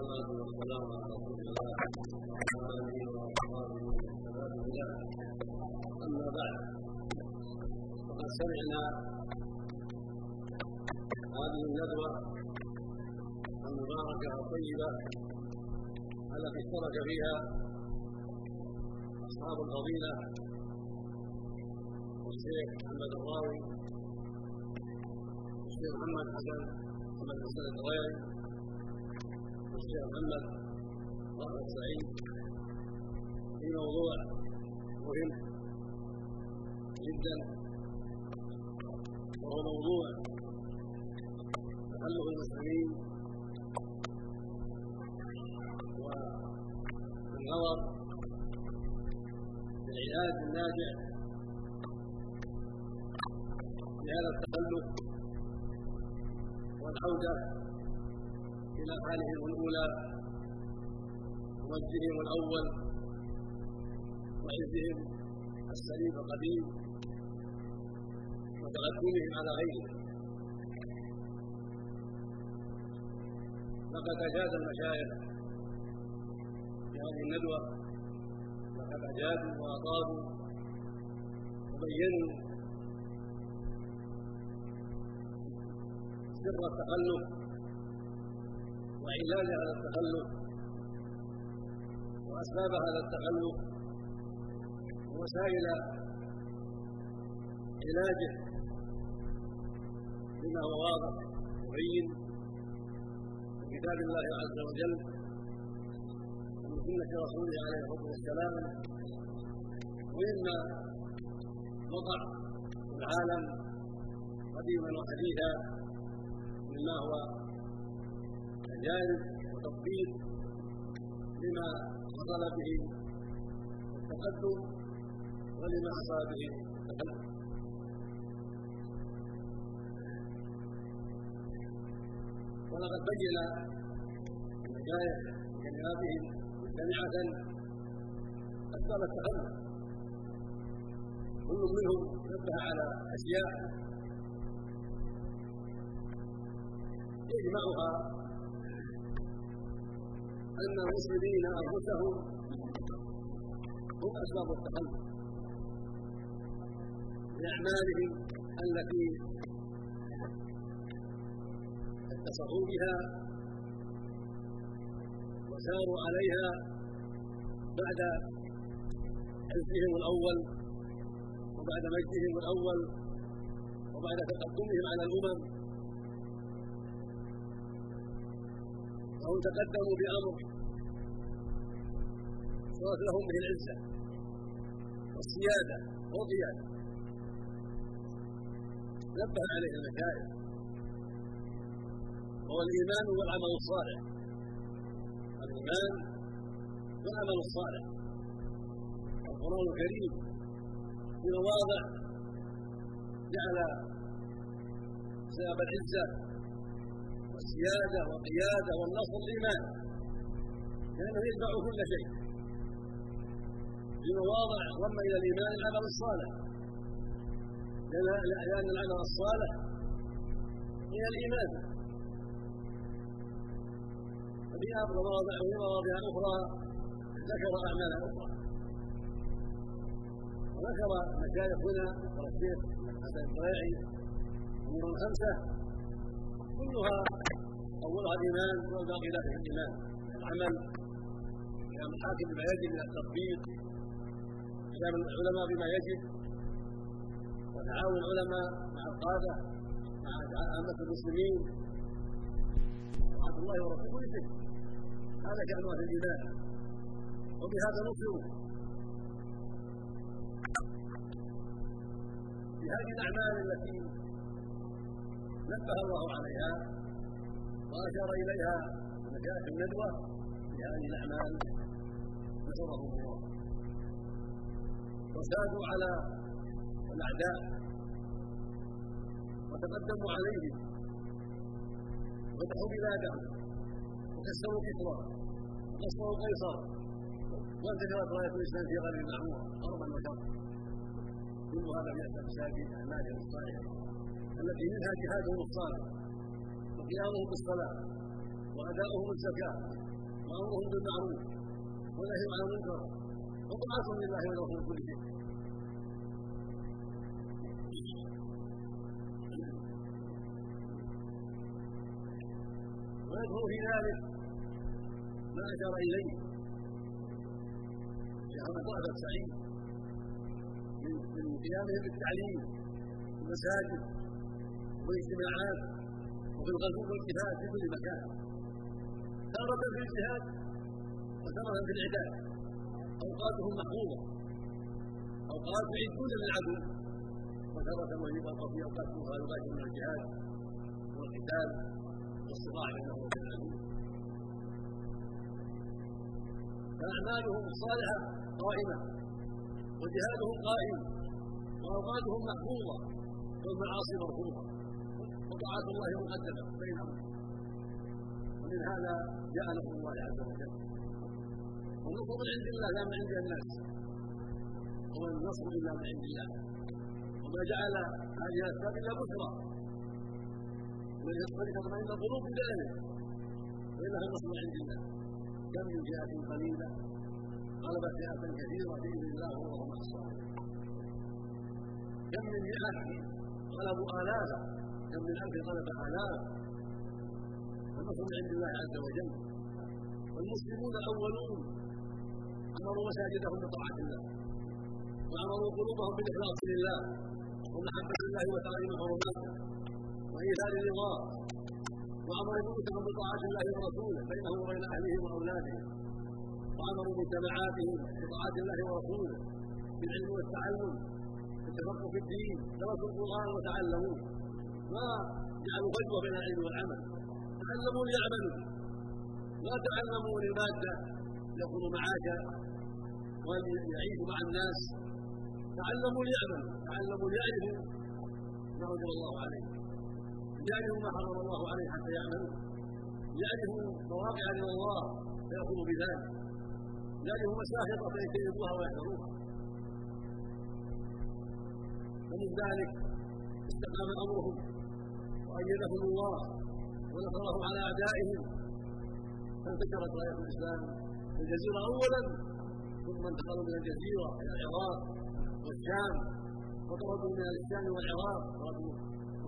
والصلاة والسلام على رسول الله وعلى آله وأصحابه وعباد الله أما بعد فقد سمعنا هذه الندوة المباركة الطيبة التي اشترك فيها أصحاب الفضيلة والشيخ محمد الراوي والشيخ محمد حسن محمد حسن الغيري والشيخ محمد رحمة سعيد في موضوع مهم جدا وهو موضوع تخلف المسلمين والنظر العلاج الناجع لهذا التخلف والعودة إلى حالهم الأولى. ومجدهم الأول. وعزهم السليم القديم. وتقدمهم على غيرهم لقد أجاد المشايخ في هذه الندوة. لقد أجادوا وأطالوا وبينوا سر التخلف. وعلاج هذا التخلف وأسباب هذا التخلف ووسائل علاجه بما هو واضح مبين من كتاب الله عز وجل ومن سنة رسوله عليه الصلاة والسلام وقع في العالم قديما وحديثا مما هو تجارب وتطبيق لما حصل به التقدم ولما حصل به التقدم ولقد بين المشايخ بكلماتهم مجتمعة أسباب التخلف كل منهم نبه على أشياء يجمعها أن المسلمين أنفسهم هم أسباب التخلف بأعمالهم التي اتصفوا بها وساروا عليها بعد عزهم الأول وبعد مجدهم الأول وبعد تقدمهم على الأمم فهم تقدموا بأمر صارت لهم به العزة والسيادة والقيادة. نبه عليه المشايخ وهو الإيمان والعمل الصالح. الإيمان والعمل الصالح. القرآن الكريم في مواضع جعل سبب العزة والسيادة والقيادة والنصر الإيمان لأنه يتبع كل شيء. في مواضع ضم إلى الإيمان العمل الصالح. لأن العمل الصالح من الإيمان. وفي مواضع وفي مواضع أخرى ذكر أعمالا أخرى. وذكر المشايخ هنا الشيخ حسن الطليعي أمور خمسة كلها أولها الإيمان والباقي لا في الإيمان العمل كلام الحاكم بما يجب من التطبيق كلام العلماء بما يجب. وتعاون العلماء مع القادة مع عامة المسلمين. طاعة الله ورسوله. هذا كان في الإيمان. وبهذا نصروا بهذه الأعمال التي نبه الله عليها وأشار إليها مشايخ الندوة بهذه الأعمال نصرهم الله. وسادوا على الأعداء وتقدموا عليهم وفتحوا بلادهم وكسروا كسرى وكسروا قيصر. وانتشرت رايه الإسلام في غير المعمور. غربا وشرقا كل هذا من أسباب اعمالهم الصالحة التي منها جهادهم الصالح. وقيامهم بالصلاة وأداؤهم الزكاه وأمرهم بالمعروف ونهي عن المنكر وطاعه لله ورسوله كل شيء. ويدخل في ذلك ما أشار إليه شهر طلب السعيد من قيامهم بالتعليم المساجد والاجتماعات وفي الغزو والجهاد في كل مكان. تارة في الجهاد وتارة في العباد. أوقاتهم محفوظة. أوقات يعدون للعدو وتارة وهي في أوقات أخرى يباشرون الجهاد والقتال والصراع بينهم وبين العدو. فأعمالهم الصالحة قائمة. وجهادهم قائم. وأوقاتهم محفوظة. والمعاصي مرفوضة. وطاعة الله مقدمة بينهم. ومن هذا جاء نصر الله عز وجل. والنصر عند الله لا من عند الناس. هو النصر الا من عند الله. وما جعل هذه الأسباب إلا بشرى. ولتطمئن القلوب بذلك وانها النصر عند الله. كم من فئه قليلة. غلبت فئه كثيرة بإذن الله والله مع الصابرين كم من فئه غلبوا الافا كم من الف غلب الاف النصر من عند الله عز وجل. والمسلمون الأولون عمروا مساجدهم بطاعة الله. وعمروا قلوبهم بالإخلاص لله. ومحبه الله وتعظيم حرماته وايثار رضاه وأمر بيوتهم بطاعة الله ورسوله بينهم وبين اهلهم واولادهم وأمروا مجتمعاتهم بطاعة الله ورسوله بالعلم والتعلم. بالتفقه في الدين. درسوا القرآن وتعلموه ما جعلوا فجوه بين العلم والعمل. تعلموا ليعملوا لا تعلموا للماده يكونوا معاشا وليعيشوا مع الناس. تعلموا ليعملوا تعلموا ليعرفوا ما وجب الله عليه. ليعرفوا ما حرم الله عليه حتى يعملوا ليعرفوا مواقع رضا الله فيأخذوا بذلك. ليعرفوا مساخط فيجتنبوها ويحذروها. ومن ذلك استقام امرهم وايدهم الله ونصرهم على اعدائهم فانتشرت رايه الإسلام في الجزيره اولا ثم انتقلوا من الجزيرة إلى العراق والشام. وطردوا من الشام والعراق طردوا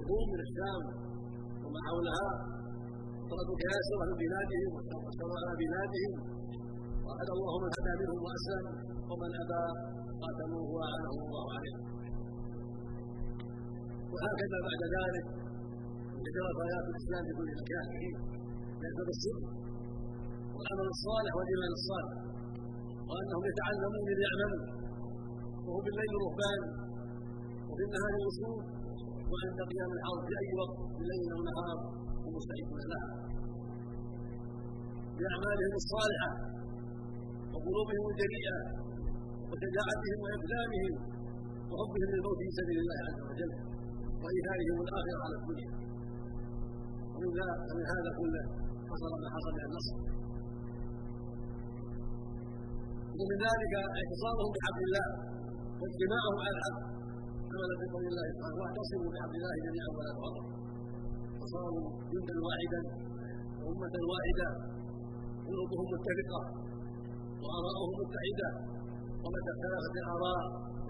الروم من الشام وما حولها. طردوا كياسر من بلادهم واستولوا على بلادهم. وهدى الله من هدى منهم واسلم ومن أبى قاتلوه وأعانه الله عليه. وهكذا بعد ذلك انتشرت ايات الإسلام في كل مكان. بسبب الصدق والعمل الصالح والإيمان الصالح. وأنهم يتعلمون ليعملوا وهو بالليل رهبان. وفي النهار وصول وعند قيام الحرب في أي وقت بالليل أو نهار هم مستعدون لها باعمالهم الصالحة وقلوبهم الجريئه وشجاعتهم وإقدامهم وحبهم للموت في سبيل الله عز وجل. وايثارهم الآخرة على الدنيا. ومن هذا كله حصل ما حصل من النصر. ومن ذلك اعتصامهم بحبل الله واجتماعهم على الحق عملا بقول الله سبحانه واعتصموا بحبل الله جميعا ولا تفرقوا فصاروا جندا واحدا وأمة واحدة قلوبهم متفقة واراءهم متحدة. ومتى اختلفت الاراء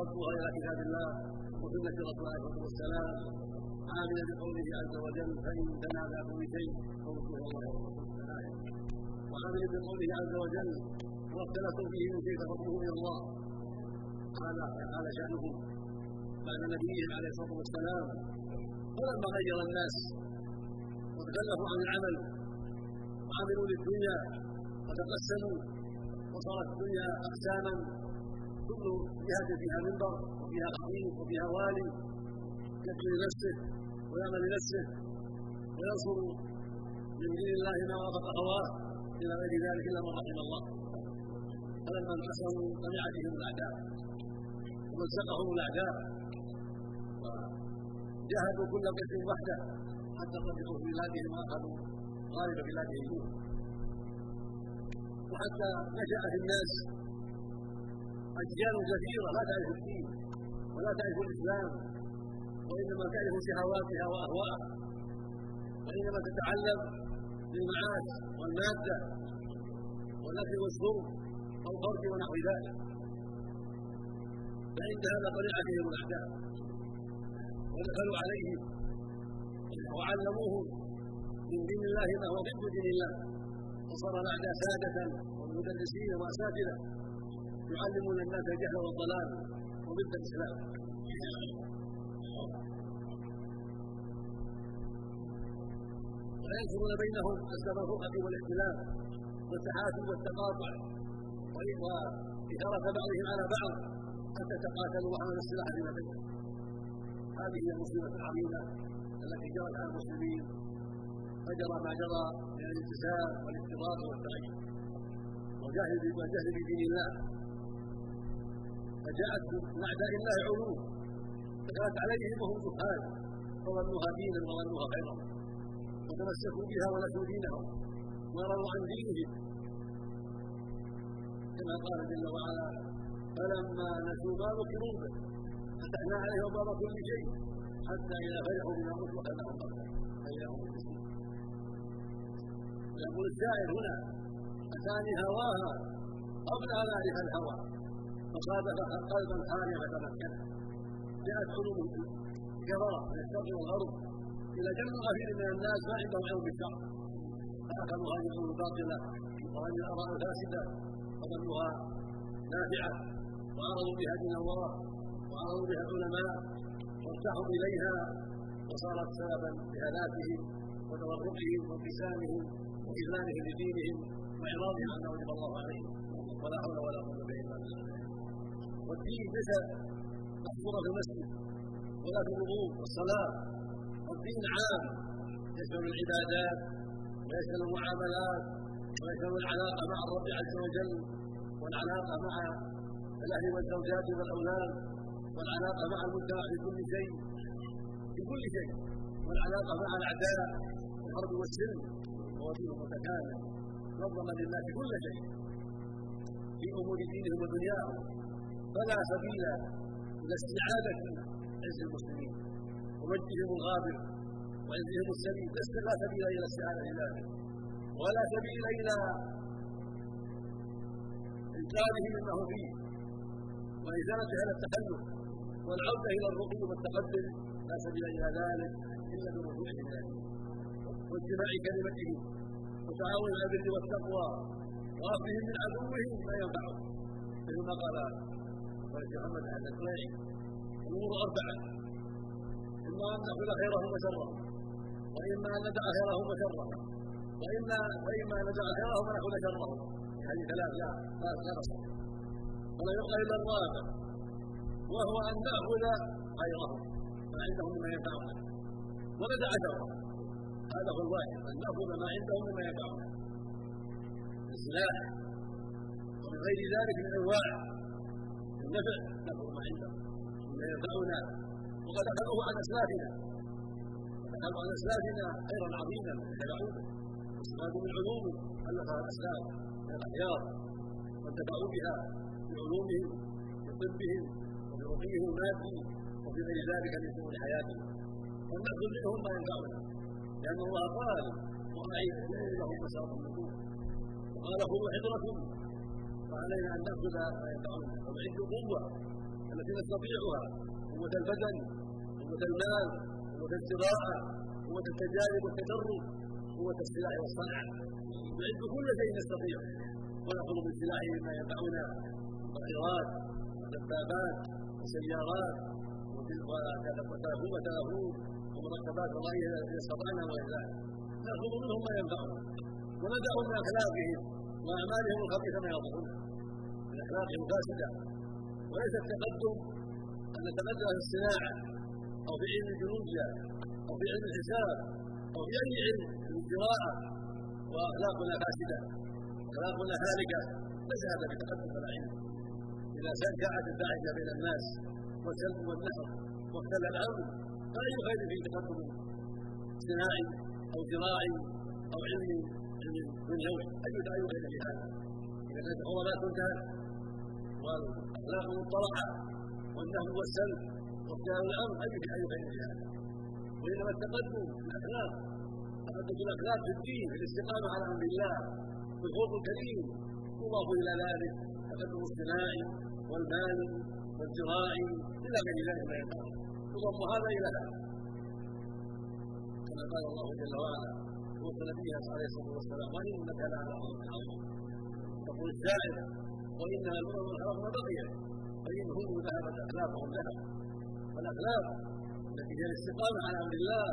ردوها إلى كتاب الله وسنة رسول الله عليه والسلام عاملا بقوله عز وجل فإن تنازع كل شيء فرسول الله ورسوله وعاملا بقوله عز وجل واختلفتم فيه من شيء فحكمه إلى الله. قال تعالى شأنه. بعد نبيهم عليه الصلاة والسلام فلما غير الناس وتكلفوا عن العمل وعملوا للدنيا وتقسموا وصارت الدنيا أقساما كل جهه فيها منبر وفيها خطيب وفيها والي يدعو لنفسه ويعمل لنفسه وينصر من دين الله ما وافق هواه. إلى غير ذلك إلا ما رحم الله. فلما انتصروا طمع فيهم الاعداء ومزقهم الأعداء. وجاهدوا كل قسم وحده. حتى طبقوا في بلادهم وأخذوا غالب بلادهم. وحتى نشأ في الناس اجيال كثيره لا تعرف الدين ولا تعرف الإسلام وإنما تعرف شهواتها واهواءها وحينما تتعلم للمعاش والمادة والأكل والشرب أو الفرج ونحو ذلك. فعند هذا طلعت بهم الاحكام ودخلوا عليهم وعلموهم من دين الله ما هو ضد دين الله. وصار الاعداء سادة ومدرسين وأساتذة. يعلمون الناس الجهل والضلال وضد الإسلام. وينشرون بينهم الفرقه والاختلاف والتحاسب والتقاطع وإثارة بعضهم على بعض حتى تقاتلوا وحمل السلاح فيما بينهم هذه هي المصيبة العظيمة التي جرت على المسلمين. فجرى ما جرى من الانتساب والافتراق والتغير وجهل بدين الله. فجاءت من أعداء الله علوم دخلت عليهم وهم جهال فظنوها دينا وظنوها خيرا وتمسكوا بها ونسوا دينهم. ورضوا عن دينهم. كما قال جل وعلا فلما نسوا ما ذكروا به فتحنا عليهم باب كل شيء حتى إذا فرحوا بما اوتوا اخذناهم بغته فإذا هم يقول الشاعر هنا أتاني هواها قبل اعرف الهوى؟ فصادف قلبا خاليا فتمكن جاءت علوم كبرى من الشرق والغرب إلى جمع غفير من الناس ما عندهم علم بالشرع فأخذوا هذه العلوم الباطلة. وهذه الآراء الفاسدة. وظنها نافعة. وعرضوا بها دين الله. وعرضوا بها العلماء. وارتاحوا إليها. وصارت سببا لهلاكهم وتورطهم وانقسامهم واذلالهم لدينهم وإعراضهم عما وجب الله عليهم. ولا حول ولا قوة إلا بالله. والدين ليس محصورا في المسجد ولا في الوضوء والصلاة. الدين عام يشمل العبادات ويشمل المعاملات ويشمل العلاقة مع الرب عز وجل والعلاقة مع الاهل والزوجات والأولاد والعلاقة مع المجتمع في كل شيء في كل شيء. والعلاقة مع الأعداء في الحرب والسلم وهو دين متكامل نظم للناس كل شيء. في أمور دينهم ودنياهم. فلا سبيل إلى استعاده عز المسلمين. ومجدهم الغابر وعزهم السبيل. لا سبيل إلى استعادة ذلك ولا سبيل إلى إنكاره مما هو فيه. وإزالة هذا التخلف والعودة إلى الرقي والتقدم. لا سبيل إلى ذلك إلا بالرجوع اليه واجتماع كلمتهم وتعاون على البر والتقوى واخذهم من عدوهم ما ينفعهم مثل ما قال الكلاعي الأمور أربعة. إما أن ناخذ خيرهم وشرهم وإما أن ندع خيرهم وشرهم واما وإما أن ندع خيرهم وناخذ شرهم. هذه ثلاث لا لا ولا يبقى إلا الرابع وهو أن نأخذ خيرهم. ما عندهم مما ينفعنا وندع شرهم. هذا هو الواحد أن نأخذ ما عندهم مما ينفعنا السلاح. ومن غير ذلك من انواع النفع ناخذ ما عندهم مما ينفعنا وقد اخذوه عن اسلافنا اخذوا عن اسلافنا خيرا عظيما يتبعونه واستفادوا من علوم الفها الاسلاف من الاخيار وانتفعوا بها بعلومهم بطبهم وبرقيهم المادي وفي غير ذلك من امور حياتهم وناخذ منهم ما ينفعنا لأن الله قال واعيد لهم مسار النجوم وقال خذوا حضركم وعلينا أن ناخذ ما ينفعنا ونعد قوه التي نستطيعها قوة البدن قوة المال قوة الزراعه قوة التجارب والتدرب قوة السلاح والصنعه نعد كل شيء نستطيع. ونأخذ من سلاحه ما ينفعنا طائرات ودبابات وسيارات وتلفون ومركبات وغيرها اذا استطعنا ذلك نأخذ منهم ما ينفعنا. وندع من أخلاقهم. وأعمالهم الخبيثه ما يضرون من اخلاقهم الفاسدة. وليس التقدم أن نتقدم في الصناعة أو في علم الجيولوجيا أو في علم الحساب أو في أي علم في الزراعة. وأخلاقنا فاسدة. أخلاقنا هالكة. ليس هذا بتقدم ولا علم. إذا شاعت الداعية بين الناس والسلب والنحر واختل الأمر فأي خير في تقدم صناعي أو زراعي أو علمي؟ دنيوي اي اي خير في هذا اذا كانت الحرمات تنتهك والاخلاق مطلعه والنهب والسلب واختيار الامر اي خير في هذا وانما التقدم في الاخلاق تقدم الاخلاق في الدين في الاستقامه على أمر الله في الخلق الكريم يضاف إلى ذلك تقدم الصناعي والمالي والزراعي إلى غير ذلك ما ينفع يضم هذا إلى هذا كما قال الله جل وعلا وصل نبيه عليه الصلاة والسلام وانك لعلى خلق عظيم يقول الشاعر وإنها الامم الحرام بقيت فانهم ذهبت اخلاقهم ذهب فالاخلاق التي هي الاستقامة على أمر الله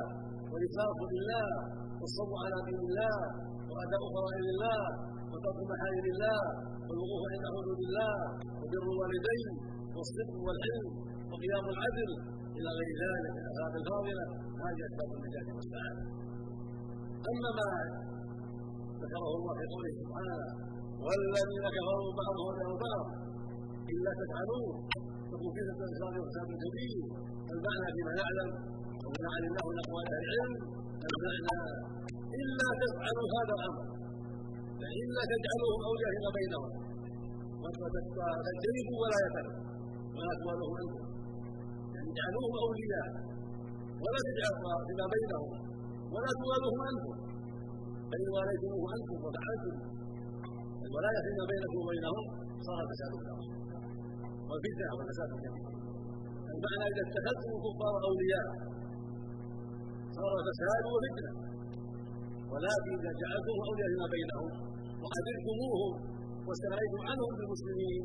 والإخلاص لله والصبر على دين الله وأداء فرائض الله وترك محارم الله والوقوف عند حدود الله وبر الوالدين والصدق والعلم وقيام العدل إلى غير ذلك. من الأخلاق الفاضلة هذه أسباب النجاة والسعادة. أما ما ذكره الله في قوله سبحانه والذين كفروا بعضهم من بعض إلا تفعلوه تكون فتنة الإسلام وفساد كبير المعنى فيما نعلم؟ وما علمناه من اقوال أهل العلم؟ المعنى إلا تفعلوا هذا الأمر فالا تجعلوهم أولياء فيما بينهم فتجتنبوا ولايتهم ولا توالوهم عنكم. يعني اجعلوهم أولياء ولا تجعلوا فيما بينهم ولا توالوهم عنكم. فان واليتموه عنكم وفعلتم الولاية فيما بينكم وبينهم صار فساد الأرض. والفتنة والفساد الكبير المعنى إذا اتخذتم الكفار أولياء صار فساد وفتنة. ولكن إذا جعلتم أولياء فيما بينهم وعدلتموهم واستغنيتم عنهم بالمسلمين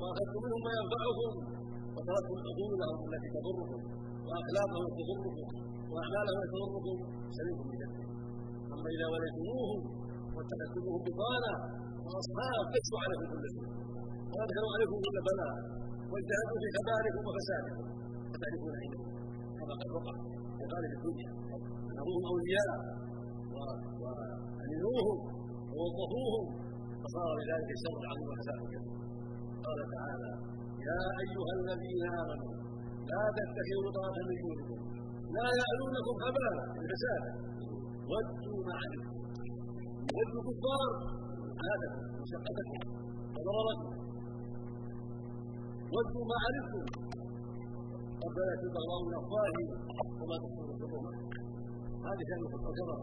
وأخذتم منهم ما ينفعكم وتركتم عقولهم التي تضركم. واخلاقهم تضركم واعمالهم تضركم سلمتم بجنة أما إذا وليتموهم واتخذتموهم بطانه واصحاب كشفوا عليكم كل شيء. وأدخلوا عليكم كل بلاء واجتهدوا في خبالكم وفسادكم فتعرفون عندهم كما قد وقع في الدنيا. نروهم أولياء وامنوهم ووظفوهم فصار لذلك الشر العظيم وفساد قال تعالى يا أيها الذين آمنوا لا تتخذوا طرفا من دونكم. لا يألونكم خبالا الفساد ودوا ما علمتم ودوا كفار. عادتكم وشقتكم وضرركم ودوا ما علمتم قد البغضاء من أفواههم وما تكون الصدور هذه كلمة الكفره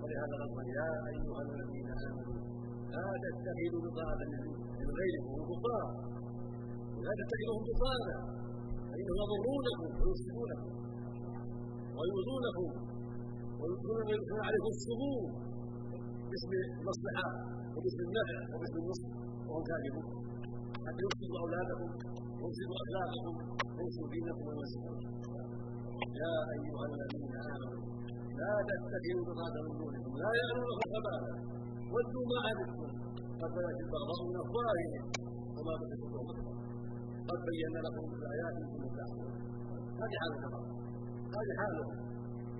ولهذا قال يا أيها الذين آمنوا لا تتخذوا بطانه من غيركم. الكفار لا تتخذوهم بطانه فانهم يضرونكم ويفسدونكم ويؤذونكم ويدخلون عليكم السموم باسم المصلحة وباسم النفع وباسم النصح وهم كاذبون حتى يفسدوا أولادكم ويفسدوا اخلاقكم ويفسدوا دينكم ويمسكوا يا أيها الذين آمنوا لا تتخذوا بطانه من دونكم. لا يعلمكم خبالا ودوا ما عنتم قد بدات البغضاء من افواههم وما بقيت التوبه قد بينا لكم الآيات كنتم تعقلون هذه حال الكفار هذه حالهم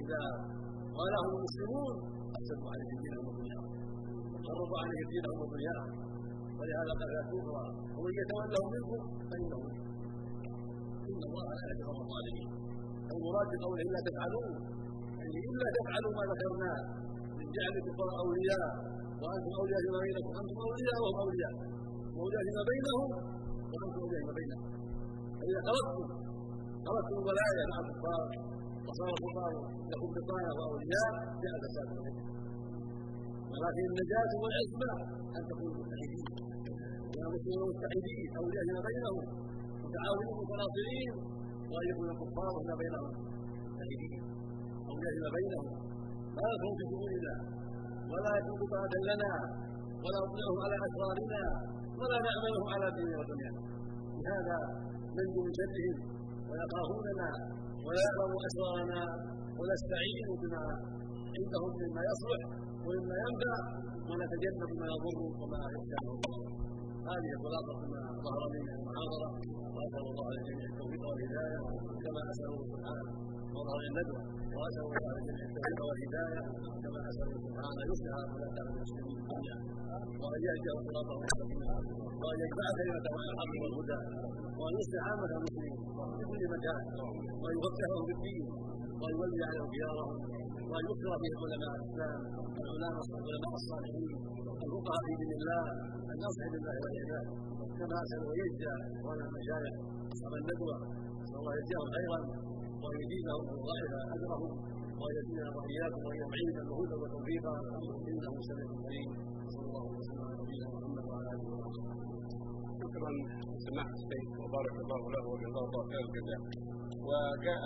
إذا قالهم المسلمون افسدوا عليهم دينهم ودنياهم. وقربوا عليهم دينهم ودنياهم. ولهذا قال لا كفر ومن يتولهم منكم فإنه إن الله لا القوم الظالمين. المراد بقوله إلا تفعلوا يعني إلا تفعلوا ما ذكرناه من جعل الكفار أولياء. وأنتم أولياء فيما بينكم. أنتم أولياء وهم أولياء. وأولياء فيما بينهم اولياء فيما بينهم فاذا تركتم تركتم الولايه مع الكفار وصار الكفار لكم بطانه واولياء جاء الفساد ولكن النجاه والعصمه ان تكونوا متحدين يا مسلمون متحدين اولياء فيما بينهم متعاونين متناصرين وان يكون الكفار فيما بينهم متحدين اولياء فيما بينهم لا يكون في ولا يكون بطانه لنا ولا نطيعهم على اسرارنا ولا نعملهم على ديننا ودنيانا لهذا ننجو من شرهم ويخافوننا ولا يقربوا أسرارنا ونستعين بما عندهم مما يصلح ومما ينفع ونتجنب ما يضر وما يحتاج هذه خلاصه ما ظهر من المحاضرة. وأسأل الله للجميع التوفيق والهداية. كما اساله سبحانه وظهر الندوة. وأسأل الله للجميع التوفيق والهداية. كما اساله سبحانه يصلح ولاة المسلمين جميعا وان يهديه صراطه مستقيما وان يجمع كلمته على الحق والهدى وان يصلح عامه المسلمين في كل مكان وان يوفقهم في الدين وان يولي عليهم خيارهم وان يكثر بهم علماء الاسلام العلماء الصالحين الفقهاء في دين الله الناصح لله والعباد كما اسال ويجزى اخواننا المشايخ اصحاب الندوه نسال الله يجزاهم خيرا وان يزيدهم ويضاعف اجرهم وان يزيدنا واياكم وان يعيننا هدى وتوفيقا انه سميع قريب صلى الله وسلم على نبينا شكرا. سماحه الشيخ وبارك الله له وجزاه الله خير الجزاء وجاء